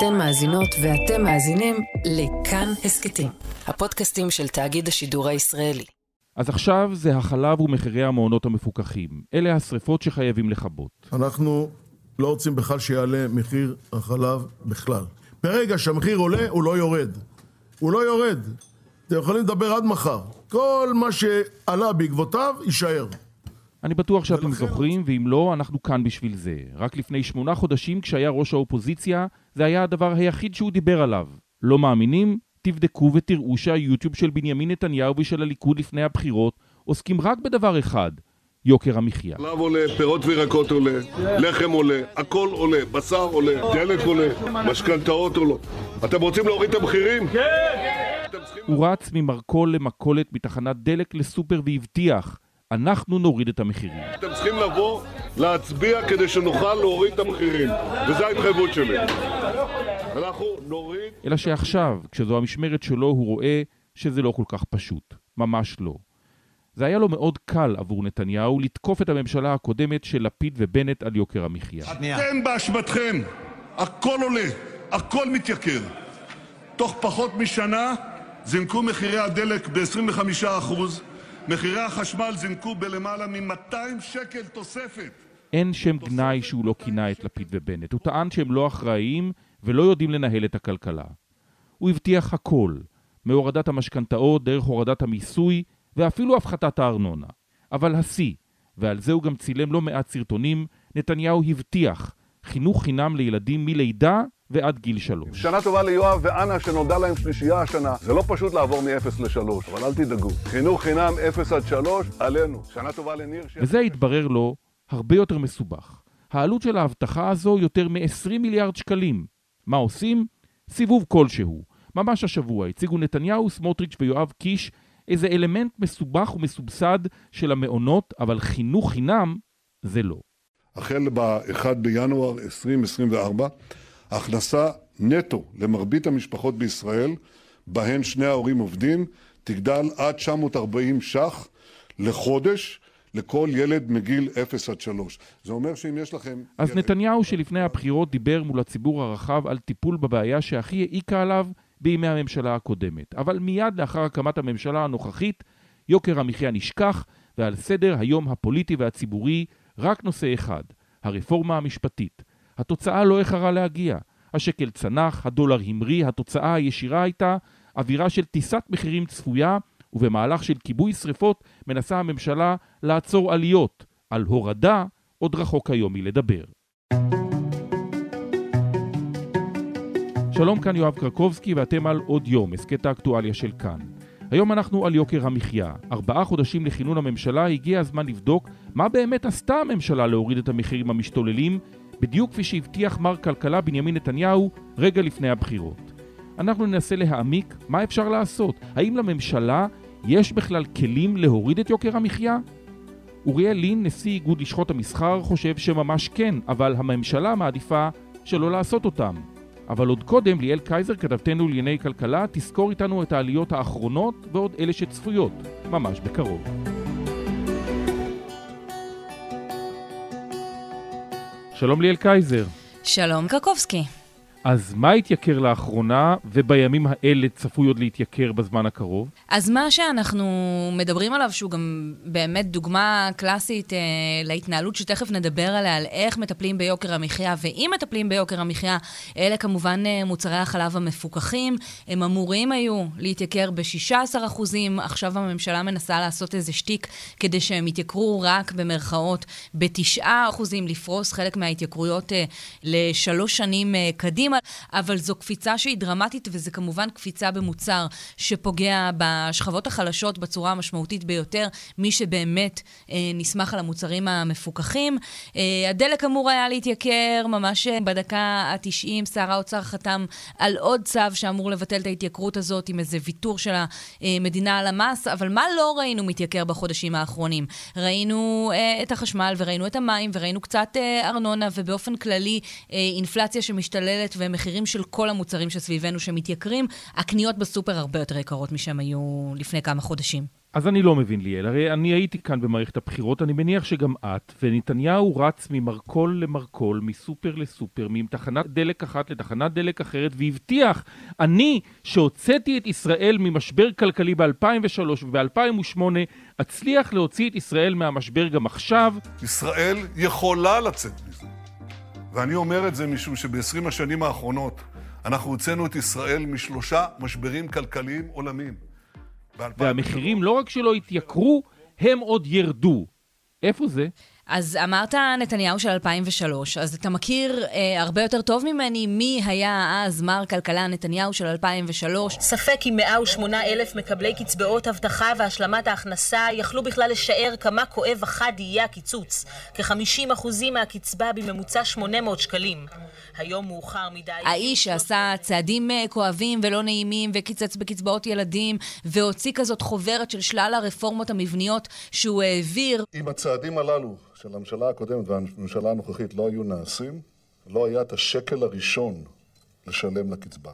אתן מאזינות ואתם מאזינים לכאן הסכתים, הפודקאסטים של תאגיד השידור הישראלי. אז עכשיו זה החלב ומחירי המעונות המפוקחים. אלה השריפות שחייבים לכבות. אנחנו לא רוצים בכלל שיעלה מחיר החלב בכלל. ברגע שהמחיר עולה, הוא לא יורד. הוא לא יורד. אתם יכולים לדבר עד מחר. כל מה שעלה בעקבותיו, יישאר. אני בטוח שאתם ולכן- זוכרים, ואם לא, אנחנו כאן בשביל זה. רק לפני שמונה חודשים, כשהיה ראש האופוזיציה, זה היה הדבר היחיד שהוא דיבר עליו. לא מאמינים? תבדקו ותראו שהיוטיוב של בנימין נתניהו ושל הליכוד לפני הבחירות עוסקים רק בדבר אחד, יוקר המחיה. חלב עולה, פירות וירקות עולה, לחם עולה, הכל עולה, בשר עולה, דלק עולה, משכנתאות עולות. אתם רוצים להוריד את המחירים? כן! הוא רץ ממרכול למכולת, מתחנת דלק לסופר והבטיח, אנחנו נוריד את המחירים. אתם צריכים לבוא, להצביע כדי שנוכל להוריד את המחירים. וזו ההתחייבות שלי. אנחנו נוריד... אלא שעכשיו, כשזו המשמרת שלו, הוא רואה שזה לא כל כך פשוט. ממש לא. זה היה לו מאוד קל עבור נתניהו לתקוף את הממשלה הקודמת של לפיד ובנט על יוקר המחיה. אתם באשמתכם, הכל עולה, הכל מתייקר. תוך פחות משנה זינקו מחירי הדלק ב-25%, מחירי החשמל זינקו בלמעלה מ-200 שקל תוספת. אין שם גנאי שהוא לא כינה את לפיד ובנט. הוא טען שהם לא אחראיים ולא יודעים לנהל את הכלכלה. הוא הבטיח הכל, מהורדת המשכנתאות דרך הורדת המיסוי ואפילו הפחתת הארנונה. אבל השיא, ועל זה הוא גם צילם לא מעט סרטונים, נתניהו הבטיח חינוך חינם לילדים מלידה ועד גיל שלוש. שנה טובה ליואב ואנה שנולדה להם שלישייה השנה. זה לא פשוט לעבור מ-0 ל-3, אבל אל תדאגו. חינוך חינם 0 עד 3, עלינו. שנה טובה לניר ש... וזה התברר לו הרבה יותר מסובך. העלות של ההבטחה הזו יותר מ-20 מיליארד שקלים. מה עושים? סיבוב כלשהו. ממש השבוע הציגו נתניהו, סמוטריץ' ויואב קיש איזה אלמנט מסובך ומסובסד של המעונות, אבל חינוך חינם זה לא. החל ב-1 בינואר 2024, ההכנסה נטו למרבית המשפחות בישראל, בהן שני ההורים עובדים, תגדל עד 940 ש"ח לחודש לכל ילד מגיל 0 עד 3. זה אומר שאם יש לכם... אז ילד- נתניהו שלפני הבחירות דיבר מול הציבור הרחב על טיפול בבעיה שהכי העיקה עליו בימי הממשלה הקודמת. אבל מיד לאחר הקמת הממשלה הנוכחית, יוקר המחיה נשכח, ועל סדר היום הפוליטי והציבורי רק נושא אחד, הרפורמה המשפטית. התוצאה לא איחרה להגיע. השקל צנח, הדולר המריא, התוצאה הישירה הייתה אווירה של טיסת מחירים צפויה, ובמהלך של כיבוי שרפות מנסה הממשלה לעצור עליות. על הורדה עוד רחוק היום מלדבר. שלום, כאן יואב קרקובסקי ואתם על עוד יום, הסכת האקטואליה של כאן. היום אנחנו על יוקר המחיה. ארבעה חודשים לכינון הממשלה הגיע הזמן לבדוק מה באמת עשתה הממשלה להוריד את המחירים המשתוללים, בדיוק כפי שהבטיח מר כלכלה בנימין נתניהו רגע לפני הבחירות. אנחנו ננסה להעמיק מה אפשר לעשות. האם לממשלה יש בכלל כלים להוריד את יוקר המחיה? אוריאל לין, נשיא איגוד לשכות המסחר, חושב שממש כן, אבל הממשלה מעדיפה שלא לעשות אותם. אבל עוד קודם, ליאל קייזר, כתבתנו לענייני כלכלה, תזכור איתנו את העליות האחרונות ועוד אלה שצפויות, ממש בקרוב. שלום ליאל קייזר. שלום קרקובסקי. אז מה התייקר לאחרונה, ובימים האלה צפוי עוד להתייקר בזמן הקרוב? אז מה שאנחנו מדברים עליו, שהוא גם באמת דוגמה קלאסית אה, להתנהלות שתכף נדבר עליה, על איך מטפלים ביוקר המחיה, ואם מטפלים ביוקר המחיה, אלה כמובן אה, מוצרי החלב המפוקחים. הם אמורים היו להתייקר ב-16 אחוזים, עכשיו הממשלה מנסה לעשות איזה שטיק כדי שהם יתייקרו רק במרכאות ב-9 אחוזים, לפרוס חלק מההתייקרויות אה, לשלוש שנים אה, קדימה. אבל זו קפיצה שהיא דרמטית, וזה כמובן קפיצה במוצר שפוגע בשכבות החלשות בצורה המשמעותית ביותר, מי שבאמת אה, נסמך על המוצרים המפוקחים. אה, הדלק אמור היה להתייקר ממש אה, בדקה ה-90, שר האוצר חתם על עוד צו שאמור לבטל את ההתייקרות הזאת עם איזה ויתור של המדינה על המס, אבל מה לא ראינו מתייקר בחודשים האחרונים? ראינו אה, את החשמל וראינו את המים וראינו קצת אה, ארנונה, ובאופן כללי אה, אינפלציה שמשתוללת ומחירים של כל המוצרים שסביבנו שמתייקרים. הקניות בסופר הרבה יותר יקרות משהם היו לפני כמה חודשים. אז אני לא מבין ליאל, הרי אני הייתי כאן במערכת הבחירות, אני מניח שגם את, ונתניהו רץ ממרכול למרכול, מסופר לסופר, מתחנת דלק אחת לתחנת דלק אחרת, והבטיח, אני, שהוצאתי את ישראל ממשבר כלכלי ב-2003 וב-2008, אצליח להוציא את ישראל מהמשבר גם עכשיו. ישראל יכולה לצאת מזה. ואני אומר את זה משום שב-20 השנים האחרונות אנחנו הוצאנו את ישראל משלושה משברים כלכליים עולמיים. והמחירים לא רק שלא התייקרו, הם עוד ירדו. איפה זה? אז אמרת נתניהו של 2003, אז אתה מכיר אה, הרבה יותר טוב ממני מי היה אז מר כלכלה נתניהו של 2003. ספק אם 108 אלף מקבלי קצבאות הבטחה והשלמת ההכנסה יכלו בכלל לשער כמה כואב החד יהיה הקיצוץ. כ-50% מהקצבה בממוצע 800 שקלים. היום מאוחר מדי... האיש שעשה צעדים אה, כואבים ולא נעימים וקיצץ בקצבאות ילדים והוציא כזאת חוברת של שלל הרפורמות המבניות שהוא העביר. עם הצעדים הללו של הממשלה הקודמת והממשלה הנוכחית לא היו נעשים, לא היה את השקל הראשון לשלם לקצבה.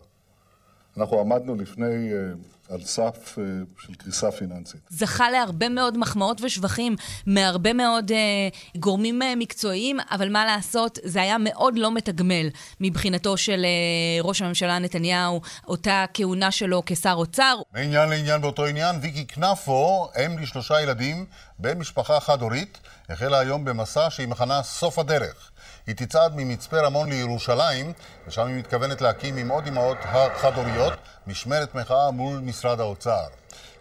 אנחנו עמדנו לפני, uh, על סף uh, של קריסה פיננסית. זכה להרבה מאוד מחמאות ושבחים מהרבה מאוד uh, גורמים uh, מקצועיים, אבל מה לעשות, זה היה מאוד לא מתגמל מבחינתו של uh, ראש הממשלה נתניהו, אותה כהונה שלו כשר אוצר. מעניין לעניין באותו עניין, ויקי כנפו, אם לשלושה ילדים, בן משפחה חד-הורית, החלה היום במסע שהיא מכנה סוף הדרך. היא תצעד ממצפה רמון לירושלים, ושם היא מתכוונת להקים עם עוד אמהות חד-הוריות משמרת מחאה מול משרד האוצר.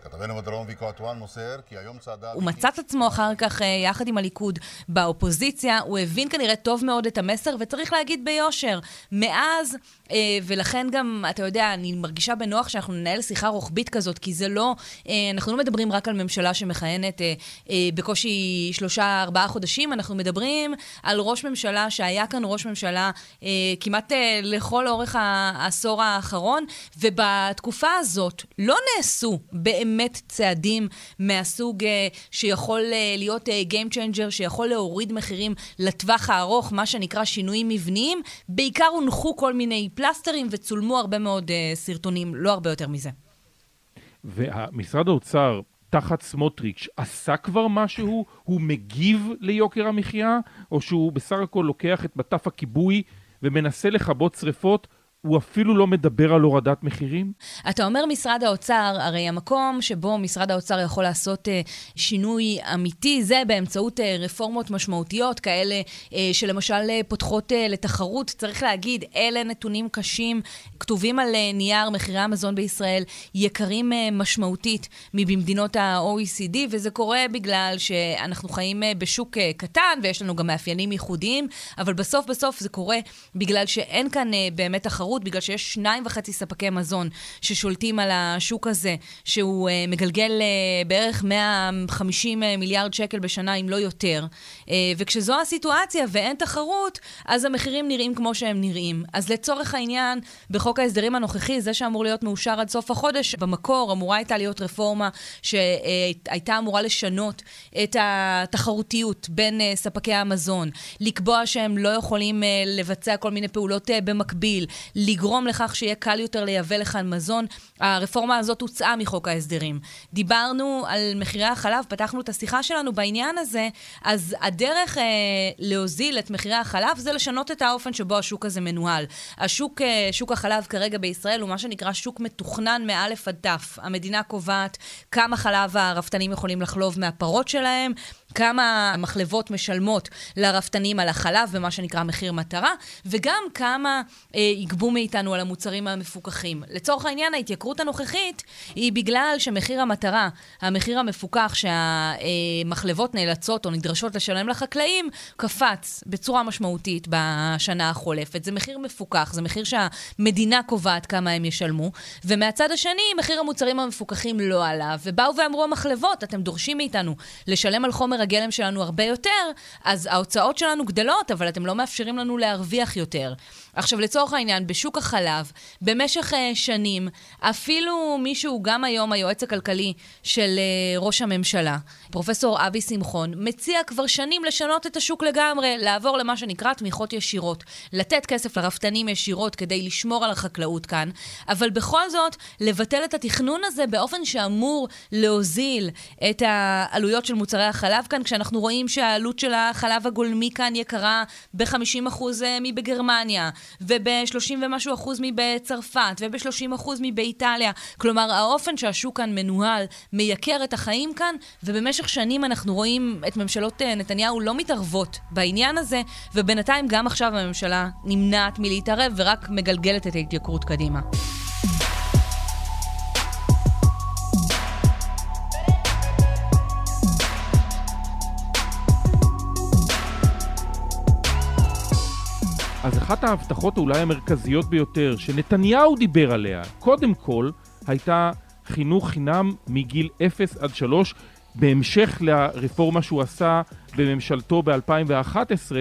כתבנו בדרום ויקו אטואן מוסר כי היום צעדה... הוא מצא את עצמו אחר כך אה, יחד עם הליכוד באופוזיציה, הוא הבין כנראה טוב מאוד את המסר, וצריך להגיד ביושר, מאז, ולכן גם, אתה יודע, אני מרגישה בנוח שאנחנו ננהל שיחה רוחבית כזאת, כי זה לא, אה, אנחנו לא מדברים רק על ממשלה שמכהנת בקושי שלושה, ארבעה חודשים, אנחנו מדברים על ראש ממשלה שהיה כאן ראש ממשלה כמעט לכל אורך העשור האחרון, ובתקופה הזאת לא נעשו באמת... צעדים מהסוג שיכול להיות Game Changer, שיכול להוריד מחירים לטווח הארוך, מה שנקרא שינויים מבניים. בעיקר הונחו כל מיני פלסטרים וצולמו הרבה מאוד uh, סרטונים, לא הרבה יותר מזה. ומשרד האוצר, תחת סמוטריץ', עשה כבר משהו? הוא מגיב ליוקר המחיה? או שהוא בסך הכל לוקח את מטף הכיבוי ומנסה לכבות שריפות? הוא אפילו לא מדבר על הורדת מחירים? אתה אומר משרד האוצר, הרי המקום שבו משרד האוצר יכול לעשות uh, שינוי אמיתי זה באמצעות uh, רפורמות משמעותיות, כאלה uh, שלמשל uh, פותחות uh, לתחרות. צריך להגיד, אלה נתונים קשים, כתובים על uh, נייר, מחירי המזון בישראל יקרים uh, משמעותית מבמדינות ה-OECD, וזה קורה בגלל שאנחנו חיים uh, בשוק uh, קטן ויש לנו גם מאפיינים ייחודיים, אבל בסוף בסוף זה קורה בגלל שאין כאן uh, באמת תחרות. תחרות, בגלל שיש שניים וחצי ספקי מזון ששולטים על השוק הזה, שהוא uh, מגלגל uh, בערך 150 uh, מיליארד שקל בשנה, אם לא יותר. Uh, וכשזו הסיטואציה ואין תחרות, אז המחירים נראים כמו שהם נראים. אז לצורך העניין, בחוק ההסדרים הנוכחי, זה שאמור להיות מאושר עד סוף החודש, במקור אמורה הייתה להיות רפורמה שהייתה אמורה לשנות את התחרותיות בין uh, ספקי המזון, לקבוע שהם לא יכולים uh, לבצע כל מיני פעולות uh, במקביל, לגרום לכך שיהיה קל יותר לייבא לכאן מזון. הרפורמה הזאת הוצאה מחוק ההסדרים. דיברנו על מחירי החלב, פתחנו את השיחה שלנו בעניין הזה, אז הדרך אה, להוזיל את מחירי החלב זה לשנות את האופן שבו השוק הזה מנוהל. השוק, אה, שוק החלב כרגע בישראל הוא מה שנקרא שוק מתוכנן מאלף עד תף. המדינה קובעת כמה חלב הרפתנים יכולים לחלוב מהפרות שלהם, כמה המחלבות משלמות לרפתנים על החלב במה שנקרא מחיר מטרה, וגם כמה אה, יגבו מאיתנו על המוצרים המפוקחים. לצורך העניין, ההתייקרות הנוכחית היא בגלל שמחיר המטרה, המחיר המפוקח שהמחלבות נאלצות או נדרשות לשלם לחקלאים, קפץ בצורה משמעותית בשנה החולפת. זה מחיר מפוקח, זה מחיר שהמדינה קובעת כמה הם ישלמו, ומהצד השני, מחיר המוצרים המפוקחים לא עלה, ובאו ואמרו המחלבות, אתם דורשים מאיתנו לשלם על חומר הגלם שלנו הרבה יותר, אז ההוצאות שלנו גדלות, אבל אתם לא מאפשרים לנו להרוויח יותר. עכשיו, לצורך העניין, בשוק החלב, במשך uh, שנים, אפילו מישהו, גם היום היועץ הכלכלי של uh, ראש הממשלה, פרופסור אבי שמחון, מציע כבר שנים לשנות את השוק לגמרי, לעבור למה שנקרא תמיכות ישירות. לתת כסף לרפתנים ישירות כדי לשמור על החקלאות כאן, אבל בכל זאת, לבטל את התכנון הזה באופן שאמור להוזיל את העלויות של מוצרי החלב כאן, כשאנחנו רואים שהעלות של החלב הגולמי כאן יקרה ב-50% אה, מבגרמניה. וב-30 ומשהו אחוז מבצרפת, וב-30 אחוז מבאיטליה. כלומר, האופן שהשוק כאן מנוהל מייקר את החיים כאן, ובמשך שנים אנחנו רואים את ממשלות אה, נתניהו לא מתערבות בעניין הזה, ובינתיים גם עכשיו הממשלה נמנעת מלהתערב ורק מגלגלת את ההתייקרות קדימה. אחת ההבטחות אולי המרכזיות ביותר שנתניהו דיבר עליה, קודם כל, הייתה חינוך חינם מגיל 0 עד 3, בהמשך לרפורמה שהוא עשה בממשלתו ב-2011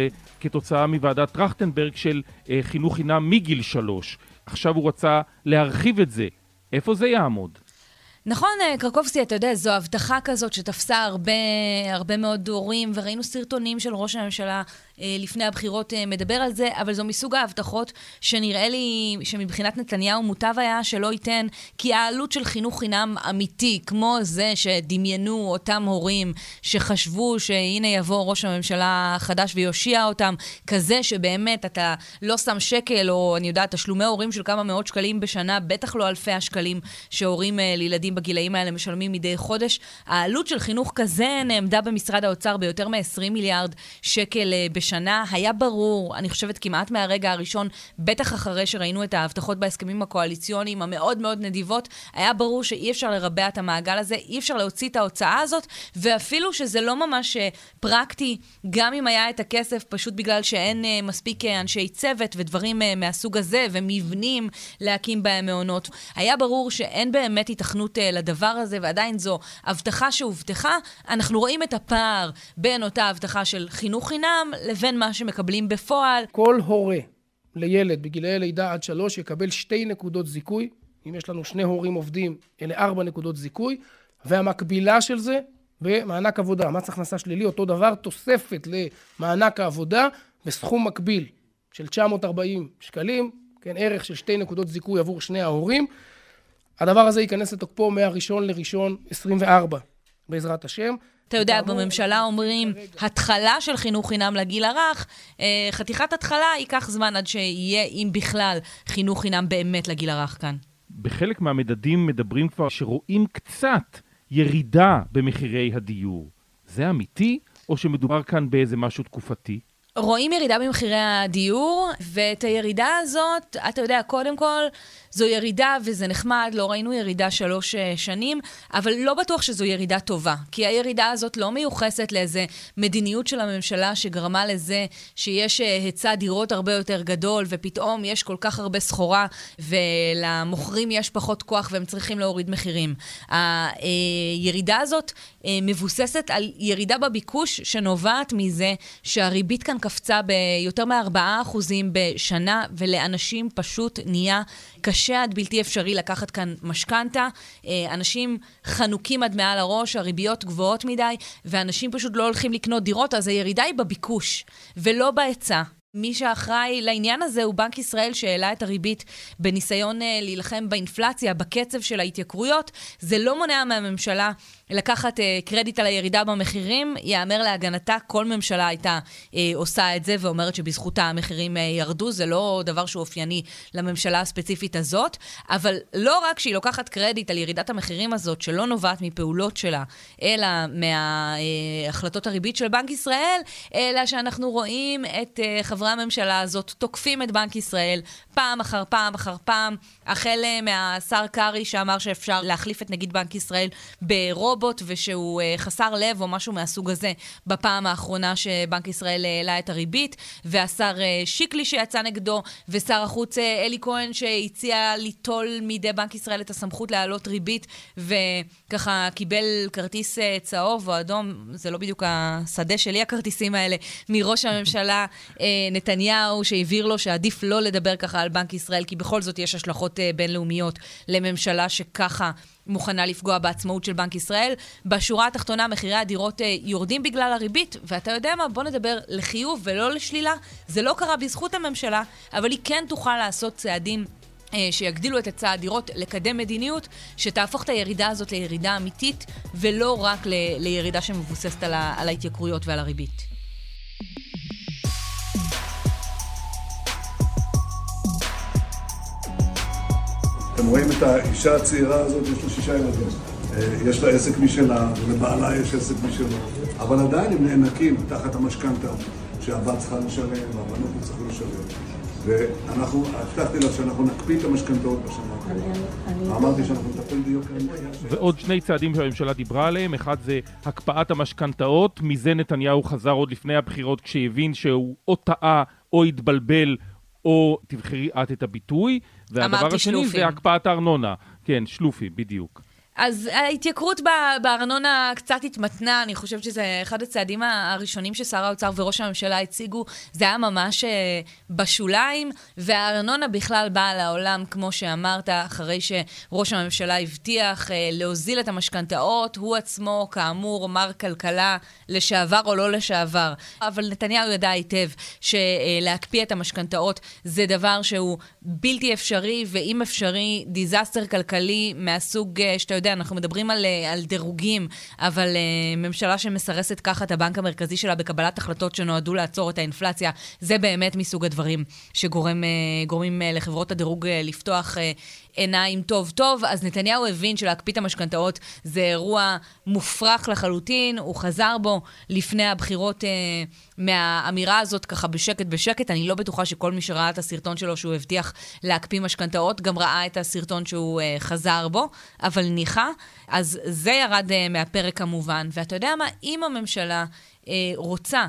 כתוצאה מוועדת טרכטנברג של אה, חינוך חינם מגיל 3. עכשיו הוא רצה להרחיב את זה. איפה זה יעמוד? נכון, אה, קרקובסקי, אתה יודע, זו הבטחה כזאת שתפסה הרבה, הרבה מאוד הורים, וראינו סרטונים של ראש הממשלה לפני הבחירות אה, מדבר על זה, אבל זו מסוג ההבטחות שנראה לי שמבחינת נתניהו מוטב היה שלא ייתן, כי העלות של חינוך חינם אמיתי, כמו זה שדמיינו אותם הורים שחשבו שהנה יבוא ראש הממשלה החדש ויושיע אותם, כזה שבאמת אתה לא שם שקל, או אני יודעת, תשלומי הורים של כמה מאות שקלים בשנה, בטח לא אלפי השקלים שהורים לילדים בגילאים האלה משלמים מדי חודש. העלות של חינוך כזה נעמדה במשרד האוצר ביותר מ-20 מיליארד שקל בשנה. בשנה, היה ברור, אני חושבת כמעט מהרגע הראשון, בטח אחרי שראינו את ההבטחות בהסכמים הקואליציוניים המאוד מאוד נדיבות, היה ברור שאי אפשר לרבע את המעגל הזה, אי אפשר להוציא את ההוצאה הזאת, ואפילו שזה לא ממש אה, פרקטי, גם אם היה את הכסף, פשוט בגלל שאין uh, מספיק uh, אנשי צוות ודברים מהסוג הזה, ומבנים להקים בהם מעונות. היה ברור שאין באמת התכנות לדבר הזה, ועדיין זו הבטחה שהובטחה. אנחנו רואים את הפער בין אותה הבטחה של חינוך חינם לבין מה שמקבלים בפועל. כל הורה לילד בגילאי לידה עד שלוש יקבל שתי נקודות זיכוי. אם יש לנו שני הורים עובדים, אלה ארבע נקודות זיכוי, והמקבילה של זה במענק עבודה, מס הכנסה שלילי, אותו דבר, תוספת למענק העבודה בסכום מקביל של 940 שקלים, כן, ערך של שתי נקודות זיכוי עבור שני ההורים. הדבר הזה ייכנס לתוקפו מהראשון לראשון 24, בעזרת השם. אתה יודע, בממשלה אומרים, התחלה של חינוך חינם לגיל הרך, אה, חתיכת התחלה ייקח זמן עד שיהיה, אם בכלל, חינוך חינם באמת לגיל הרך כאן. בחלק מהמדדים מדברים כבר שרואים קצת ירידה במחירי הדיור. זה אמיתי, או שמדובר כאן באיזה משהו תקופתי? רואים ירידה במחירי הדיור, ואת הירידה הזאת, אתה יודע, קודם כל, זו ירידה וזה נחמד, לא ראינו ירידה שלוש אה, שנים, אבל לא בטוח שזו ירידה טובה. כי הירידה הזאת לא מיוחסת לאיזה מדיניות של הממשלה שגרמה לזה שיש אה, היצע דירות הרבה יותר גדול, ופתאום יש כל כך הרבה סחורה, ולמוכרים יש פחות כוח והם צריכים להוריד מחירים. הירידה הזאת אה, מבוססת על ירידה בביקוש שנובעת מזה שהריבית כאן קפצה ביותר מ-4% בשנה, ולאנשים פשוט נהיה קשה עד בלתי אפשרי לקחת כאן משכנתה. אה, אנשים חנוקים עד מעל הראש, הריביות גבוהות מדי, ואנשים פשוט לא הולכים לקנות דירות, אז הירידה היא בביקוש, ולא בהיצע. מי שאחראי לעניין הזה הוא בנק ישראל שהעלה את הריבית בניסיון אה, להילחם באינפלציה, בקצב של ההתייקרויות. זה לא מונע מהממשלה לקחת אה, קרדיט על הירידה במחירים. ייאמר להגנתה, כל ממשלה הייתה אה, עושה את זה ואומרת שבזכותה המחירים ירדו. זה לא דבר שהוא אופייני לממשלה הספציפית הזאת. אבל לא רק שהיא לוקחת קרדיט על ירידת המחירים הזאת, שלא נובעת מפעולות שלה, אלא מהחלטות הריבית של בנק ישראל, אלא שאנחנו רואים את חברי... חברי הממשלה הזאת תוקפים את בנק ישראל פעם אחר פעם אחר פעם, החל אה, מהשר קרעי שאמר שאפשר להחליף את נגיד בנק ישראל ברובוט ושהוא uh, חסר לב או משהו מהסוג הזה בפעם האחרונה שבנק ישראל העלה את הריבית, והשר uh, שיקלי שיצא נגדו, ושר החוץ uh, אלי כהן שהציע ליטול מידי בנק ישראל את הסמכות להעלות ריבית, וככה קיבל כרטיס uh, צהוב או אדום, זה לא בדיוק השדה שלי הכרטיסים האלה, מראש הממשלה נתניהו, שהבהיר לו שעדיף לא לדבר ככה על בנק ישראל, כי בכל זאת יש השלכות uh, בינלאומיות לממשלה שככה... מוכנה לפגוע בעצמאות של בנק ישראל. בשורה התחתונה, מחירי הדירות uh, יורדים בגלל הריבית, ואתה יודע מה? בוא נדבר לחיוב ולא לשלילה. זה לא קרה בזכות הממשלה, אבל היא כן תוכל לעשות צעדים אה, שיגדילו את היצע הדירות, לקדם מדיניות שתהפוך את הירידה הזאת לירידה אמיתית, ולא רק ל- לירידה שמבוססת על, ה- על ההתייקרויות ועל הריבית. אתם רואים את האישה הצעירה הזאת, יש לה שישה ילדים. אה, יש לה עסק משלה, ולבעלה יש עסק משלו, אבל עדיין הם נאנקים תחת המשכנתה שהבת צריכה לשלם, והבנות יצטרכו לשלם. ואנחנו, הבטחתי לך שאנחנו נקפיא את המשכנתאות בשנה הקרובה. אמרתי שאנחנו נטפל ביוקר. ועוד שני צעדים שהממשלה דיברה עליהם, אחד זה הקפאת המשכנתאות, מזה נתניהו חזר עוד לפני הבחירות כשהבין שהוא או טעה או התבלבל או תבחרי את את הביטוי. והדבר השני זה הקפאת הארנונה. כן, שלופי, בדיוק. אז ההתייקרות בארנונה קצת התמתנה, אני חושבת שזה אחד הצעדים הראשונים ששר האוצר וראש הממשלה הציגו, זה היה ממש אה, בשוליים, והארנונה בכלל באה לעולם, כמו שאמרת, אחרי שראש הממשלה הבטיח אה, להוזיל את המשכנתאות, הוא עצמו, כאמור, מר כלכלה לשעבר או לא לשעבר. אבל נתניהו ידע היטב שלהקפיא את המשכנתאות זה דבר שהוא בלתי אפשרי, ואם אפשרי, דיזסטר כלכלי מהסוג אה, שאתה יודע... יודע, אנחנו מדברים על, אה, על דירוגים, אבל uh, ממשלה שמסרסת ככה את הבנק המרכזי שלה בקבלת החלטות שנועדו לעצור את האינפלציה, זה באמת מסוג הדברים שגורמים uh, לחברות הדירוג לפתוח עיניים טוב טוב. אז נתניהו הבין שלהקפיא את המשכנתאות זה אירוע מופרך לחלוטין, הוא חזר בו לפני הבחירות אה, מהאמירה הזאת ככה בשקט בשקט. אני לא בטוחה שכל מי שראה את הסרטון שלו שהוא הבטיח להקפיא משכנתאות, גם ראה את הסרטון שהוא אה, חזר בו, אבל ניחא. אז זה ירד אה, מהפרק כמובן. ואתה יודע מה? אם הממשלה אה, רוצה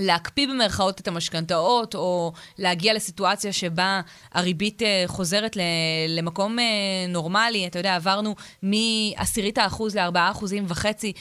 להקפיא במרכאות את המשכנתאות, או להגיע לסיטואציה שבה הריבית אה, חוזרת למקום אה, נורמלי. אתה יודע, עברנו מעשירית האחוז לארבעה אחוזים וחצי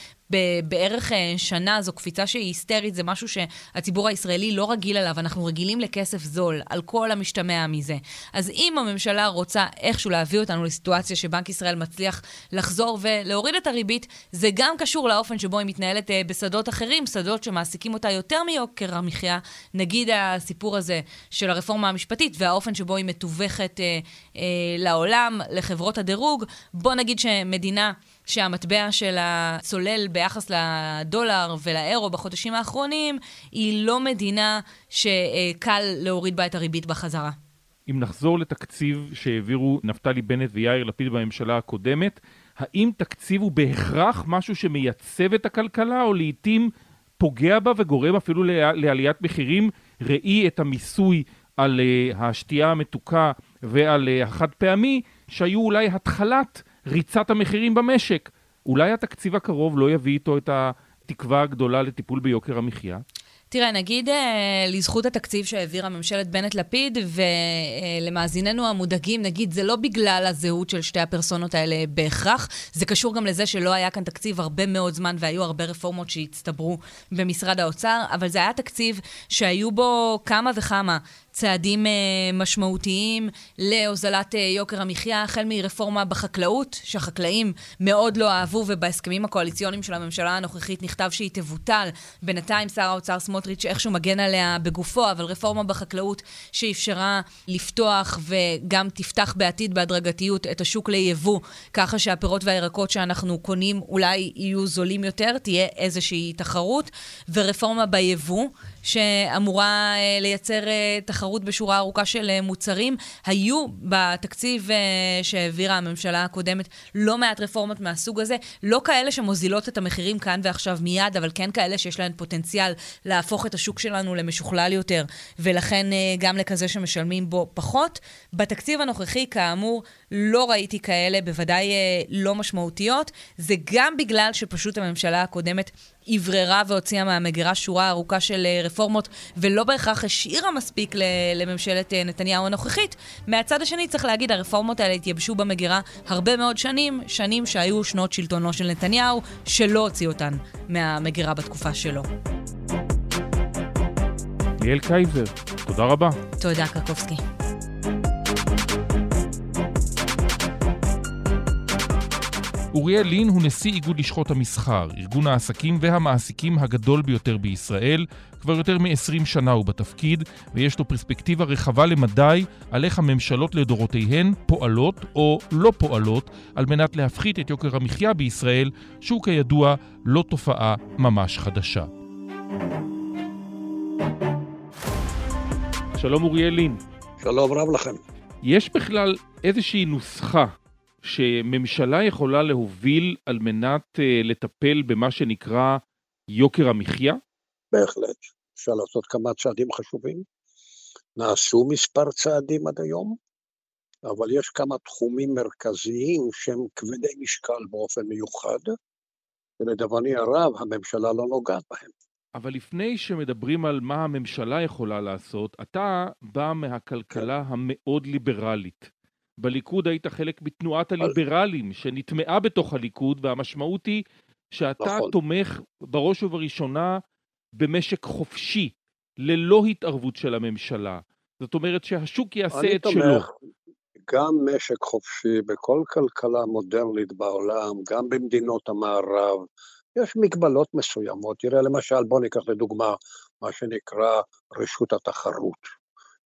בערך אה, שנה, זו קפיצה שהיא היסטרית, זה משהו שהציבור הישראלי לא רגיל עליו, אנחנו רגילים לכסף זול, על כל המשתמע מזה. אז אם הממשלה רוצה איכשהו להביא אותנו לסיטואציה שבנק ישראל מצליח לחזור ולהוריד את הריבית, זה גם קשור לאופן שבו היא מתנהלת אה, בשדות אחרים, שדות שמעסיקים אותה יותר מיוקר המחיה, נגיד הסיפור הזה של הרפורמה המשפטית והאופן שבו היא מתווכת אה, אה, לעולם, לחברות הדירוג. בוא נגיד שמדינה... שהמטבע שלה צולל ביחס לדולר ולאירו בחודשים האחרונים, היא לא מדינה שקל להוריד בה את הריבית בחזרה. אם נחזור לתקציב שהעבירו נפתלי בנט ויאיר לפיד בממשלה הקודמת, האם תקציב הוא בהכרח משהו שמייצב את הכלכלה, או לעיתים פוגע בה וגורם אפילו לעליית מחירים? ראי את המיסוי על uh, השתייה המתוקה ועל uh, החד פעמי, שהיו אולי התחלת ריצת המחירים במשק. אולי התקציב הקרוב לא יביא איתו את התקווה הגדולה לטיפול ביוקר המחיה? תראה, נגיד אה, לזכות התקציב שהעבירה ממשלת בנט-לפיד, ולמאזיננו אה, המודאגים, נגיד, זה לא בגלל הזהות של שתי הפרסונות האלה בהכרח, זה קשור גם לזה שלא היה כאן תקציב הרבה מאוד זמן והיו הרבה רפורמות שהצטברו במשרד האוצר, אבל זה היה תקציב שהיו בו כמה וכמה צעדים uh, משמעותיים להוזלת uh, יוקר המחיה, החל מרפורמה בחקלאות, שהחקלאים מאוד לא אהבו, ובהסכמים הקואליציוניים של הממשלה הנוכחית נכתב שהיא תבוטל. בינתיים שר האוצר סמוטריץ' איכשהו מגן עליה בגופו, אבל רפורמה בחקלאות שאפשרה לפתוח וגם תפתח בעתיד בהדרגתיות את השוק ליבוא, ככה שהפירות והירקות שאנחנו קונים אולי יהיו זולים יותר, תהיה איזושהי תחרות, ורפורמה ביבוא. שאמורה אה, לייצר אה, תחרות בשורה ארוכה של אה, מוצרים. היו בתקציב שהעבירה הממשלה הקודמת לא מעט רפורמות מהסוג הזה, לא כאלה שמוזילות את המחירים כאן ועכשיו מיד, אבל כן כאלה שיש להן פוטנציאל להפוך את השוק שלנו למשוכלל יותר, ולכן גם לכזה שמשלמים בו פחות. בתקציב הנוכחי, כאמור, לא ראיתי כאלה, בוודאי לא משמעותיות. זה גם בגלל שפשוט הממשלה הקודמת אווררה והוציאה מהמגירה שורה ארוכה של אה, רפורמות, ולא בהכרח השאירה מספיק לממשלת אה, נתניהו הנוכחית. מהצד השני, צריך להגיד, הרפורמות האלה התייבשו במגירה הרבה מאוד שנים, שנים שהיו שנות שלטונו של נתניהו, שלא הוציא אותן מהמגירה בתקופה שלו. ליאל קייזר, תודה רבה. תודה, קרקובסקי. אוריאל לין הוא נשיא איגוד לשכות המסחר, ארגון העסקים והמעסיקים הגדול ביותר בישראל. כבר יותר מ-20 שנה הוא בתפקיד, ויש לו פרספקטיבה רחבה למדי על איך הממשלות לדורותיהן פועלות או לא פועלות על מנת להפחית את יוקר המחיה בישראל, שהוא כידוע לא תופעה ממש חדשה. שלום אוריאל לין. שלום רב לכם. יש בכלל איזושהי נוסחה שממשלה יכולה להוביל על מנת uh, לטפל במה שנקרא יוקר המחיה? בהחלט. אפשר לעשות כמה צעדים חשובים. נעשו מספר צעדים עד היום, אבל יש כמה תחומים מרכזיים שהם כבדי משקל באופן מיוחד, ולדברני הרב, הממשלה לא נוגעת בהם. אבל לפני שמדברים על מה הממשלה יכולה לעשות, אתה בא מהכלכלה המאוד ליברלית. בליכוד היית חלק מתנועת הליברלים שנטמעה בתוך הליכוד, והמשמעות היא שאתה נכון. תומך בראש ובראשונה במשק חופשי, ללא התערבות של הממשלה. זאת אומרת שהשוק יעשה את שלו. תומך גם משק חופשי בכל כלכלה מודרנית בעולם, גם במדינות המערב. יש מגבלות מסוימות. תראה, למשל, בוא ניקח לדוגמה מה שנקרא רשות התחרות,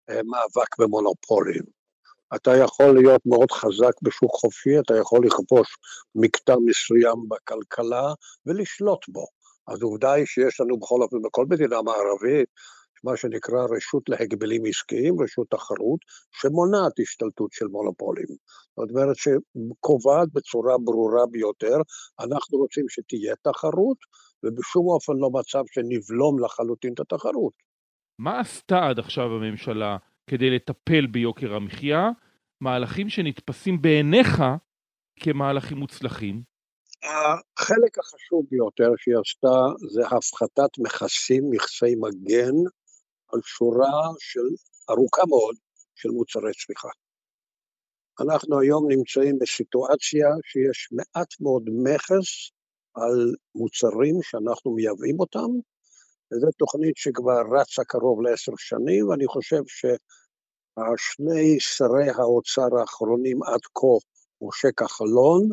אה, מאבק במונופולים. אתה יכול להיות מאוד חזק בשוק חופשי, אתה יכול לכבוש מקטע מסוים בכלכלה ולשלוט בו. אז עובדה היא שיש לנו בכל אופן בכל מדינה מערבית מה שנקרא רשות להגבלים עסקיים, רשות תחרות, שמונעת השתלטות של מונופולים. זאת אומרת שקובעת בצורה ברורה ביותר, אנחנו רוצים שתהיה תחרות, ובשום אופן לא מצב שנבלום לחלוטין את התחרות. מה עשתה עד עכשיו הממשלה כדי לטפל ביוקר המחיה, מהלכים שנתפסים בעיניך כמהלכים מוצלחים? החלק החשוב ביותר שהיא עשתה זה הפחתת מכסים, מכסי מגן, על שורה של ארוכה מאוד של מוצרי צמיחה. אנחנו היום נמצאים בסיטואציה שיש מעט מאוד מכס על מוצרים שאנחנו מייבאים אותם, וזו תוכנית שכבר רצה קרוב לעשר שנים, ואני חושב שהשני שרי האוצר האחרונים עד כה, משה כחלון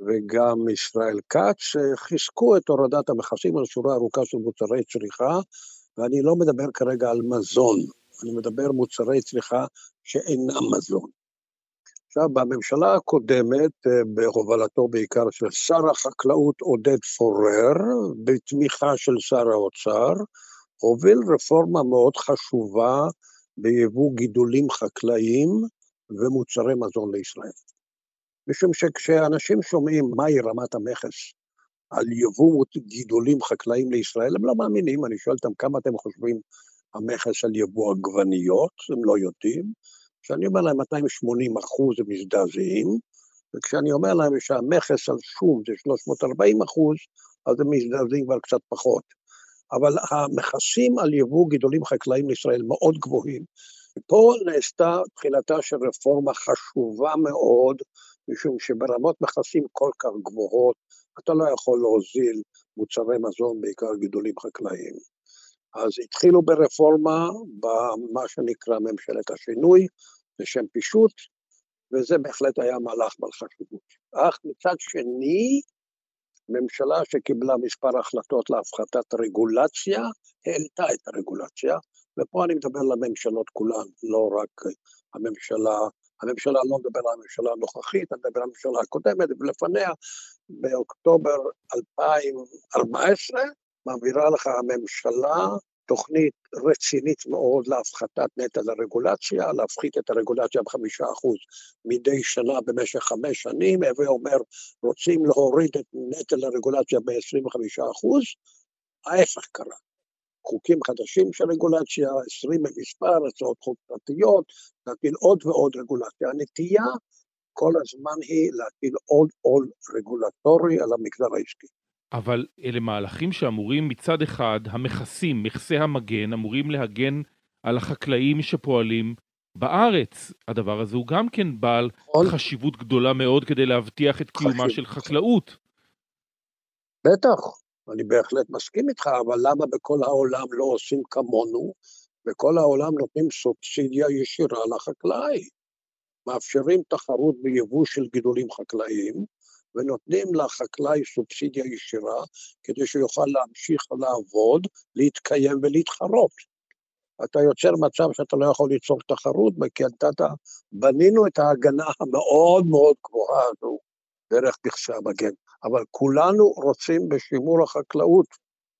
וגם ישראל כץ, חיזקו את הורדת המכסים על שורה ארוכה של מוצרי צריכה, ואני לא מדבר כרגע על מזון, אני מדבר מוצרי צריכה שאינם מזון. עכשיו, בממשלה הקודמת, אה, בהובלתו בעיקר של שר החקלאות עודד פורר, בתמיכה של שר האוצר, הוביל רפורמה מאוד חשובה ביבוא גידולים חקלאיים ומוצרי מזון לישראל. משום שכשאנשים שומעים מהי רמת המכס על יבוא גידולים חקלאיים לישראל, הם לא מאמינים, אני שואל אותם כמה אתם חושבים המכס על יבוא עגבניות, הם לא יודעים. כשאני אומר להם 280 אחוז הם מזדעזעים, וכשאני אומר להם שהמכס על שום זה 340 אחוז, אז הם מזדעזעים כבר קצת פחות. אבל המכסים על יבוא גידולים חקלאיים לישראל מאוד גבוהים. פה נעשתה תחילתה של רפורמה חשובה מאוד, משום שברמות מכסים כל כך גבוהות, אתה לא יכול להוזיל מוצרי מזון, בעיקר גידולים חקלאיים. אז התחילו ברפורמה במה שנקרא ממשלת השינוי, בשם פישוט, וזה בהחלט היה מהלך בעל חשיבות. אך מצד שני, ממשלה שקיבלה מספר החלטות להפחתת רגולציה, העלתה את הרגולציה, ופה אני מדבר לממשלות כולן, לא רק הממשלה הממשלה, לא מדבר על הממשלה הנוכחית, אני מדבר על הממשלה הקודמת ולפניה, באוקטובר 2014 מעבירה לך הממשלה תוכנית רצינית מאוד להפחתת נטל הרגולציה, להפחית את הרגולציה בחמישה אחוז מדי שנה במשך חמש שנים, הווי אומר, רוצים להוריד את נטל הרגולציה ב-25 אחוז, ההפך קרה. חוקים חדשים של רגולציה, 20 במספר, הצעות חוק פרטיות, להטיל עוד ועוד רגולציה. הנטייה כל הזמן היא להטיל עוד עול רגולטורי על המגזר העסקי. אבל אלה מהלכים שאמורים מצד אחד, המכסים, מכסי המגן, אמורים להגן על החקלאים שפועלים בארץ. הדבר הזה הוא גם כן בעל נכון. חשיבות גדולה מאוד כדי להבטיח את קיומה חשוב. של חקלאות. בטח, אני בהחלט מסכים איתך, אבל למה בכל העולם לא עושים כמונו? בכל העולם נותנים סובסידיה ישירה לחקלאי. מאפשרים תחרות ביבוא של גידולים חקלאיים, ונותנים לחקלאי סובסידיה ישירה, כדי שיוכל להמשיך לעבוד, להתקיים ולהתחרות. אתה יוצר מצב שאתה לא יכול ליצור תחרות, כי אתה, בנינו את ההגנה המאוד מאוד גבוהה הזו דרך מכסי המגן. אבל כולנו רוצים בשימור החקלאות,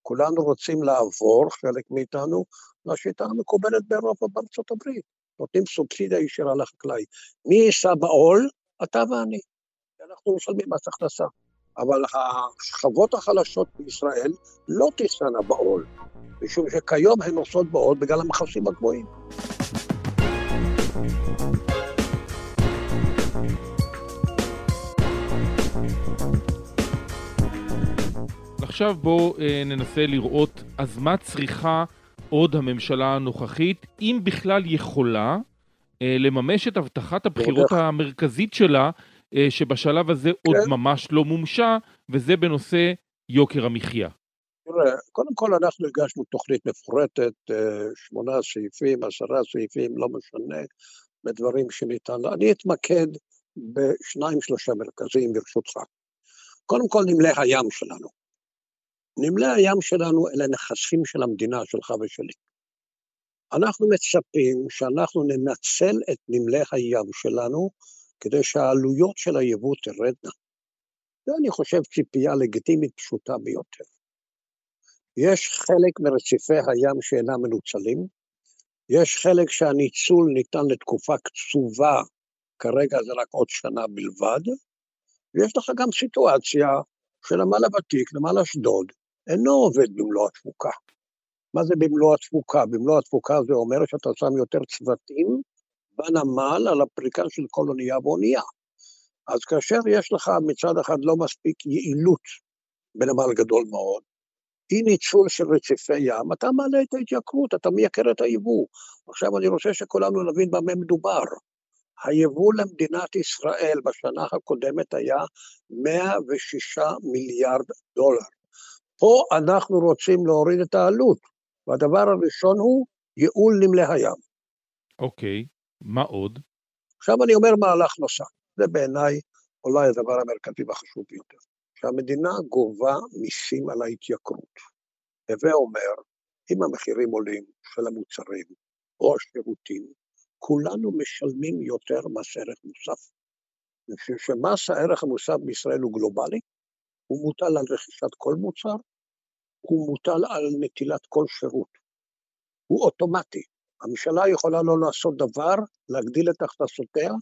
כולנו רוצים לעבור, חלק מאיתנו, לשיטה המקובלת באירופה ובארצות הברית. נותנים סובסידיה ישירה לחקלאי. מי יישא בעול? אתה ואני. אנחנו משלמים מס הכנסה. אבל השכבות החלשות בישראל לא תישאנה בעול, משום שכיום הן נושאות בעול בגלל המכסים הגבוהים. עכשיו בואו אה, ננסה לראות אז מה צריכה עוד הממשלה הנוכחית, אם בכלל יכולה, אה, לממש את הבטחת הבחירות. המרכזית שלה, שבשלב הזה עוד כן. ממש לא מומשה, וזה בנושא יוקר המחיה. תראה, קודם כל אנחנו הגשנו תוכנית מפורטת, אה, שמונה סעיפים, עשרה סעיפים, לא משנה, בדברים שניתן. אני אתמקד בשניים שלושה מרכזיים ברשותך. קודם כל נמלי הים שלנו. נמלי הים שלנו אלה נכסים של המדינה שלך ושלי. אנחנו מצפים שאנחנו ננצל את נמלי הים שלנו כדי שהעלויות של היבוא תרדנה. זה אני חושב ציפייה לגיטימית פשוטה ביותר. יש חלק מרציפי הים שאינם מנוצלים, יש חלק שהניצול ניתן לתקופה קצובה, כרגע זה רק עוד שנה בלבד, ויש לך גם סיטואציה שנמל הוותיק, נמל אשדוד, אינו עובד במלוא התפוקה. מה זה במלוא התפוקה? במלוא התפוקה זה אומר שאתה שם יותר צוותים בנמל על הפריקה של כל אונייה ואונייה. אז כאשר יש לך מצד אחד לא מספיק יעילות בנמל גדול מאוד, אי ניצול של רציפי ים, אתה מעלה את ההתייקרות, אתה מייקר את היבוא. עכשיו אני רוצה שכולנו נבין במה מדובר. היבוא למדינת ישראל בשנה הקודמת היה 106 מיליארד דולר. פה אנחנו רוצים להוריד את העלות, והדבר הראשון הוא ייעול נמלי הים. אוקיי, מה עוד? עכשיו אני אומר מהלך נוסף, זה בעיניי אולי הדבר המרכזי והחשוב ביותר, שהמדינה גובה מיסים על ההתייקרות. הווה אומר, אם המחירים עולים של המוצרים או השירותים, כולנו משלמים יותר מס ערך מוסף. משום שמס הערך המוסף בישראל הוא גלובלי, הוא מוטל על רכישת כל מוצר, הוא מוטל על נטילת כל שירות. הוא אוטומטי. הממשלה יכולה לא לעשות דבר, להגדיל את הכנסותיה,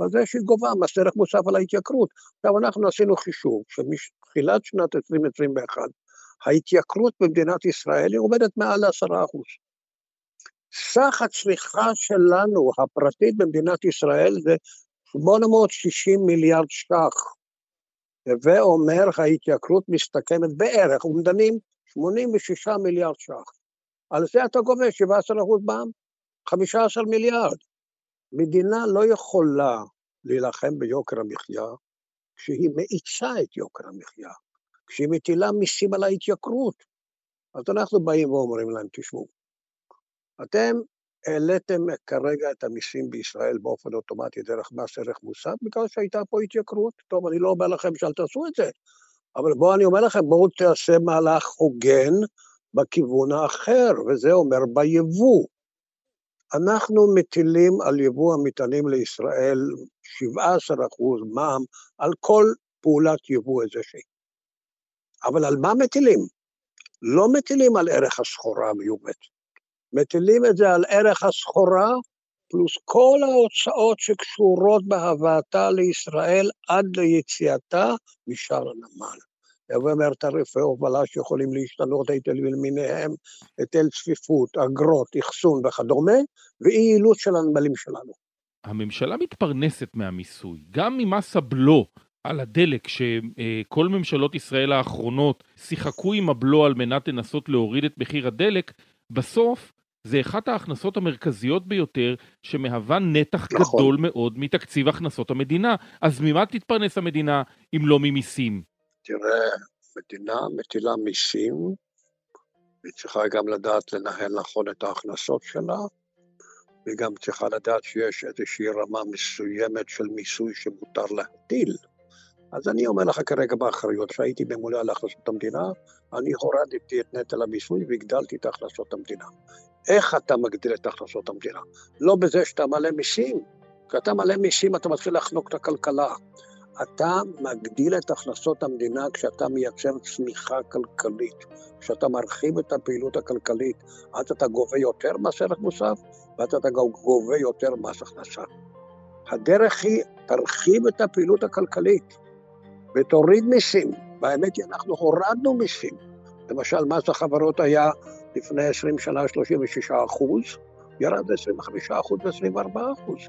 וזה שהיא גובה מס ערך מוסף על ההתייקרות. עכשיו אנחנו עשינו חישוב שמתחילת שנת 2021, ההתייקרות במדינת ישראל היא עומדת מעל ל-10%. סך הצריכה שלנו, הפרטית במדינת ישראל, זה 860 מיליארד ש"ח. הווה אומר, ההתייקרות מסתכמת בערך, אומדנים 86 מיליארד ש"ח. על זה אתה גובה 17% מע"מ, 15 מיליארד. מדינה לא יכולה להילחם ביוקר המחיה כשהיא מאיצה את יוקר המחיה, כשהיא מטילה מיסים על ההתייקרות. אז אנחנו באים ואומרים להם, תשמעו, אתם העליתם כרגע את המיסים בישראל באופן אוטומטי דרך מס ערך מוסף, בגלל שהייתה פה התייקרות. טוב, אני לא אומר לכם שאל תעשו את זה, אבל בואו אני אומר לכם, בואו תעשה מהלך הוגן בכיוון האחר, וזה אומר ביבוא. אנחנו מטילים על יבוא המטענים לישראל 17% מע"מ על כל פעולת יבוא איזושהי. אבל על מה מטילים? לא מטילים על ערך הסחורה המיובאת, מטילים את זה על ערך הסחורה פלוס כל ההוצאות שקשורות בהבאתה לישראל עד ליציאתה משאר הנמל. הווי אומר תעריפי הובלה שיכולים להשתנות, היטלים למיניהם, היטל צפיפות, אגרות, אחסון וכדומה, ואי יעילות של הנמלים שלנו. הממשלה מתפרנסת מהמיסוי, גם ממס הבלו על הדלק, שכל ממשלות ישראל האחרונות שיחקו עם הבלו על מנת לנסות להוריד את מחיר הדלק, בסוף זה אחת ההכנסות המרכזיות ביותר שמהווה נתח נכון. גדול מאוד מתקציב הכנסות המדינה. אז ממה תתפרנס המדינה אם לא ממיסים? תראה, מדינה מטילה מיסים, היא צריכה גם לדעת לנהל נכון את ההכנסות שלה, והיא גם צריכה לדעת שיש איזושהי רמה מסוימת של מיסוי שמותר להטיל. אז אני אומר לך כרגע באחריות, כשהייתי ממונה על הכנסות המדינה, אני הורדתי את נטל המיסוי והגדלתי את הכנסות המדינה. איך אתה מגדיל את הכנסות המדינה? לא בזה שאתה מעלה מיסים. כשאתה מעלה מיסים אתה מתחיל לחנוק את הכלכלה. אתה מגדיל את הכנסות המדינה כשאתה מייצר צמיחה כלכלית, כשאתה מרחיב את הפעילות הכלכלית, אז אתה גובה יותר מס ערך מוסף, ואז אתה גובה יותר מס הכנסה. הדרך היא, תרחיב את הפעילות הכלכלית ותוריד מיסים. באמת היא, אנחנו הורדנו מיסים. למשל, מס החברות היה לפני 20 שנה 36 אחוז, ירד ל-25 אחוז ו-24 אחוז.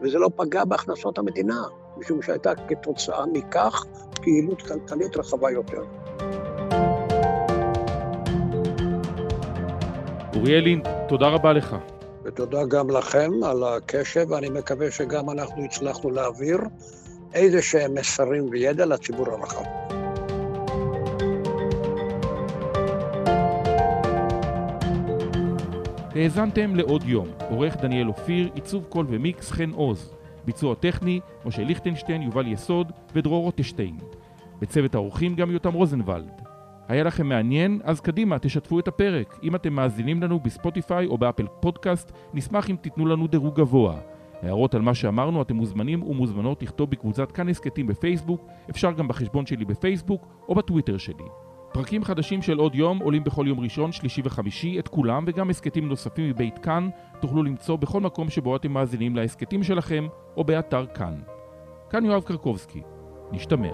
וזה לא פגע בהכנסות המדינה, משום שהייתה כתוצאה מכך פעילות כלכלית רחבה יותר. אוריאלין, תודה רבה לך. ותודה גם לכם על הקשב, ואני מקווה שגם אנחנו הצלחנו להעביר איזה שהם מסרים וידע לציבור הרחב. האזנתם לעוד יום, עורך דניאל אופיר, עיצוב קול ומיקס חן עוז, ביצוע טכני, משה ליכטנשטיין, יובל יסוד ודרור רוטשטיין. בצוות האורחים גם יותם רוזנבלד. היה לכם מעניין? אז קדימה, תשתפו את הפרק. אם אתם מאזינים לנו בספוטיפיי או באפל פודקאסט, נשמח אם תיתנו לנו דירוג גבוה. הערות על מה שאמרנו, אתם מוזמנים ומוזמנות לכתוב בקבוצת כאן הסכתים בפייסבוק, אפשר גם בחשבון שלי בפייסבוק או בטוויטר שלי. פרקים חדשים של עוד יום עולים בכל יום ראשון, שלישי וחמישי, את כולם וגם הסכתים נוספים מבית כאן תוכלו למצוא בכל מקום שבו אתם מאזינים להסכתים שלכם או באתר כאן. כאן יואב קרקובסקי. נשתמע.